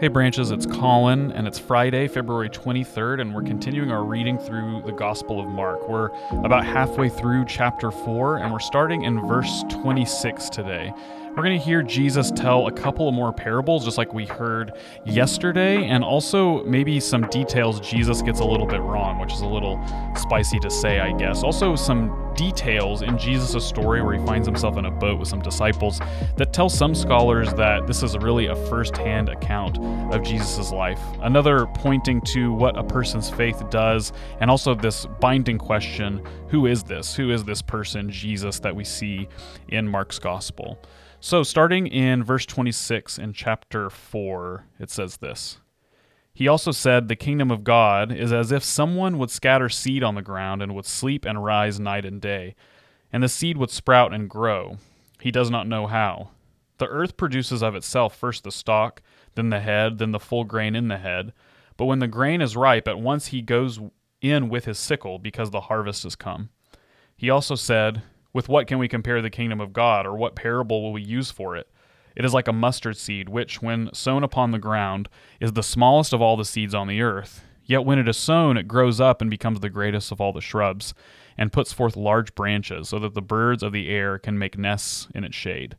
Hey, branches, it's Colin, and it's Friday, February 23rd, and we're continuing our reading through the Gospel of Mark. We're about halfway through chapter 4, and we're starting in verse 26 today. We're going to hear Jesus tell a couple more parables, just like we heard yesterday, and also maybe some details Jesus gets a little bit wrong, which is a little spicy to say, I guess. Also, some details in Jesus' story where he finds himself in a boat with some disciples that tell some scholars that this is really a first hand account of Jesus' life. Another pointing to what a person's faith does, and also this binding question who is this? Who is this person, Jesus, that we see in Mark's gospel? So, starting in verse 26 in chapter 4, it says this He also said, The kingdom of God is as if someone would scatter seed on the ground and would sleep and rise night and day, and the seed would sprout and grow. He does not know how. The earth produces of itself first the stalk, then the head, then the full grain in the head. But when the grain is ripe, at once he goes in with his sickle, because the harvest has come. He also said, with what can we compare the kingdom of God, or what parable will we use for it? It is like a mustard seed, which, when sown upon the ground, is the smallest of all the seeds on the earth. Yet when it is sown, it grows up and becomes the greatest of all the shrubs, and puts forth large branches, so that the birds of the air can make nests in its shade.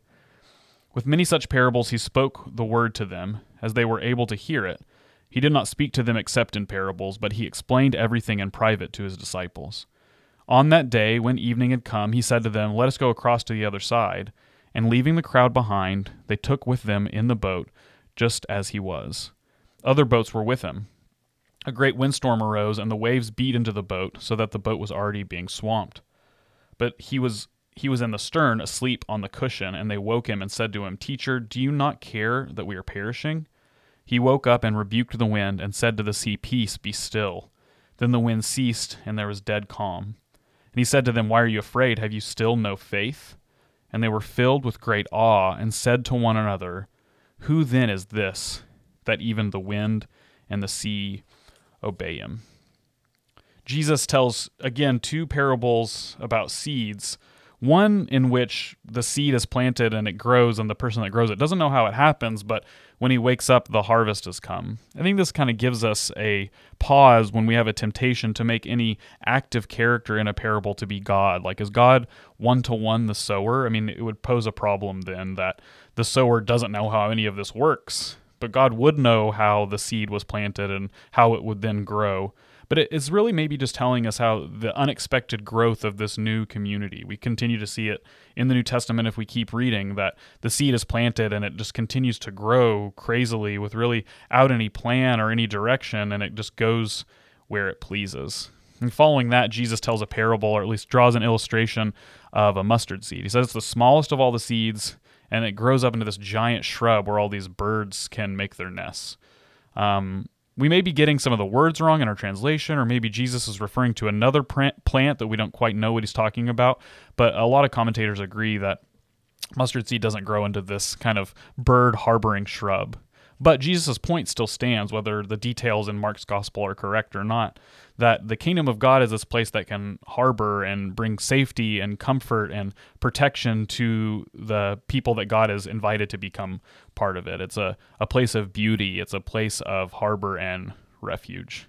With many such parables he spoke the word to them, as they were able to hear it. He did not speak to them except in parables, but he explained everything in private to his disciples. On that day, when evening had come, he said to them, Let us go across to the other side. And leaving the crowd behind, they took with them in the boat, just as he was. Other boats were with him. A great windstorm arose, and the waves beat into the boat, so that the boat was already being swamped. But he was he was in the stern, asleep on the cushion, and they woke him and said to him, Teacher, do you not care that we are perishing? He woke up and rebuked the wind, and said to the sea, Peace, be still. Then the wind ceased, and there was dead calm. And he said to them, Why are you afraid? Have you still no faith? And they were filled with great awe, and said to one another, Who then is this, that even the wind and the sea obey him? Jesus tells again two parables about seeds one in which the seed is planted and it grows, and the person that grows it doesn't know how it happens, but when he wakes up, the harvest has come. I think this kind of gives us a pause when we have a temptation to make any active character in a parable to be God. Like, is God one to one the sower? I mean, it would pose a problem then that the sower doesn't know how any of this works, but God would know how the seed was planted and how it would then grow. But it's really maybe just telling us how the unexpected growth of this new community. We continue to see it in the New Testament if we keep reading that the seed is planted and it just continues to grow crazily with really out any plan or any direction and it just goes where it pleases. And following that, Jesus tells a parable, or at least draws an illustration of a mustard seed. He says it's the smallest of all the seeds, and it grows up into this giant shrub where all these birds can make their nests. Um, we may be getting some of the words wrong in our translation, or maybe Jesus is referring to another plant that we don't quite know what he's talking about. But a lot of commentators agree that mustard seed doesn't grow into this kind of bird harboring shrub. But Jesus' point still stands, whether the details in Mark's gospel are correct or not, that the kingdom of God is this place that can harbor and bring safety and comfort and protection to the people that God has invited to become part of it. It's a, a place of beauty, it's a place of harbor and refuge.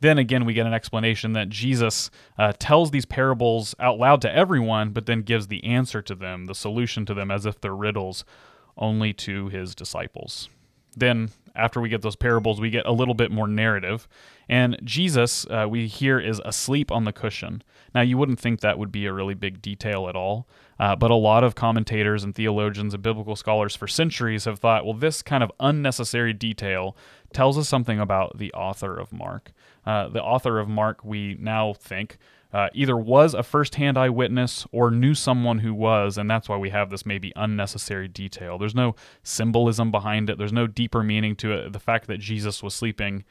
Then again, we get an explanation that Jesus uh, tells these parables out loud to everyone, but then gives the answer to them, the solution to them, as if they're riddles, only to his disciples. Then, after we get those parables, we get a little bit more narrative. And Jesus, uh, we hear, is asleep on the cushion. Now, you wouldn't think that would be a really big detail at all, uh, but a lot of commentators and theologians and biblical scholars for centuries have thought, well, this kind of unnecessary detail tells us something about the author of Mark. Uh, the author of Mark, we now think, uh, either was a first-hand eyewitness or knew someone who was, and that's why we have this maybe unnecessary detail. There's no symbolism behind it. There's no deeper meaning to it. The fact that Jesus was sleeping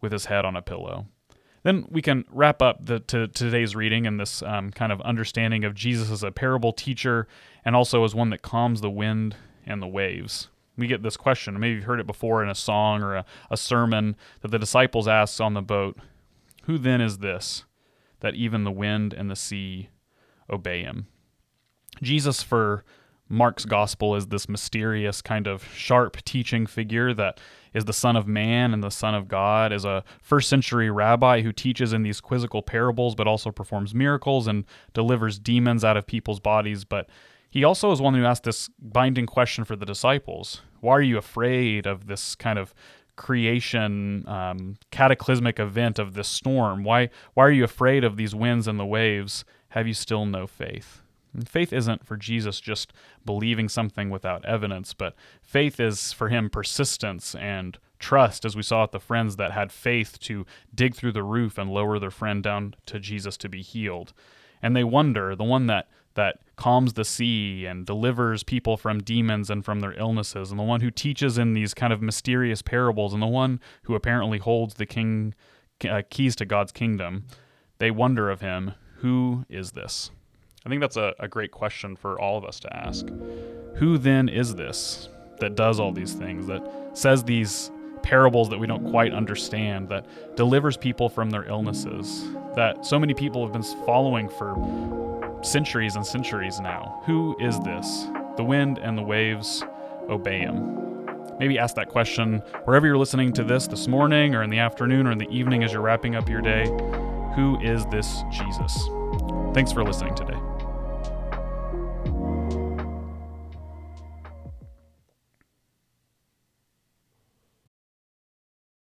with his head on a pillow. Then we can wrap up the, to, today's reading and this um, kind of understanding of Jesus as a parable teacher and also as one that calms the wind and the waves. We get this question, maybe you've heard it before in a song or a, a sermon that the disciples ask on the boat Who then is this? That even the wind and the sea obey him. Jesus, for Mark's gospel is this mysterious kind of sharp teaching figure that is the son of man and the son of God, is a first century rabbi who teaches in these quizzical parables but also performs miracles and delivers demons out of people's bodies, but he also is one who asked this binding question for the disciples. Why are you afraid of this kind of creation um, cataclysmic event of this storm? Why why are you afraid of these winds and the waves? Have you still no faith? And faith isn't for Jesus just believing something without evidence, but faith is for him persistence and trust, as we saw at the friends that had faith to dig through the roof and lower their friend down to Jesus to be healed. And they wonder, the one that that calms the sea and delivers people from demons and from their illnesses, and the one who teaches in these kind of mysterious parables, and the one who apparently holds the king uh, keys to God's kingdom, they wonder of him, who is this? I think that's a, a great question for all of us to ask. Who then is this that does all these things, that says these parables that we don't quite understand, that delivers people from their illnesses, that so many people have been following for centuries and centuries now? Who is this? The wind and the waves obey him. Maybe ask that question wherever you're listening to this this morning or in the afternoon or in the evening as you're wrapping up your day. Who is this Jesus? Thanks for listening today.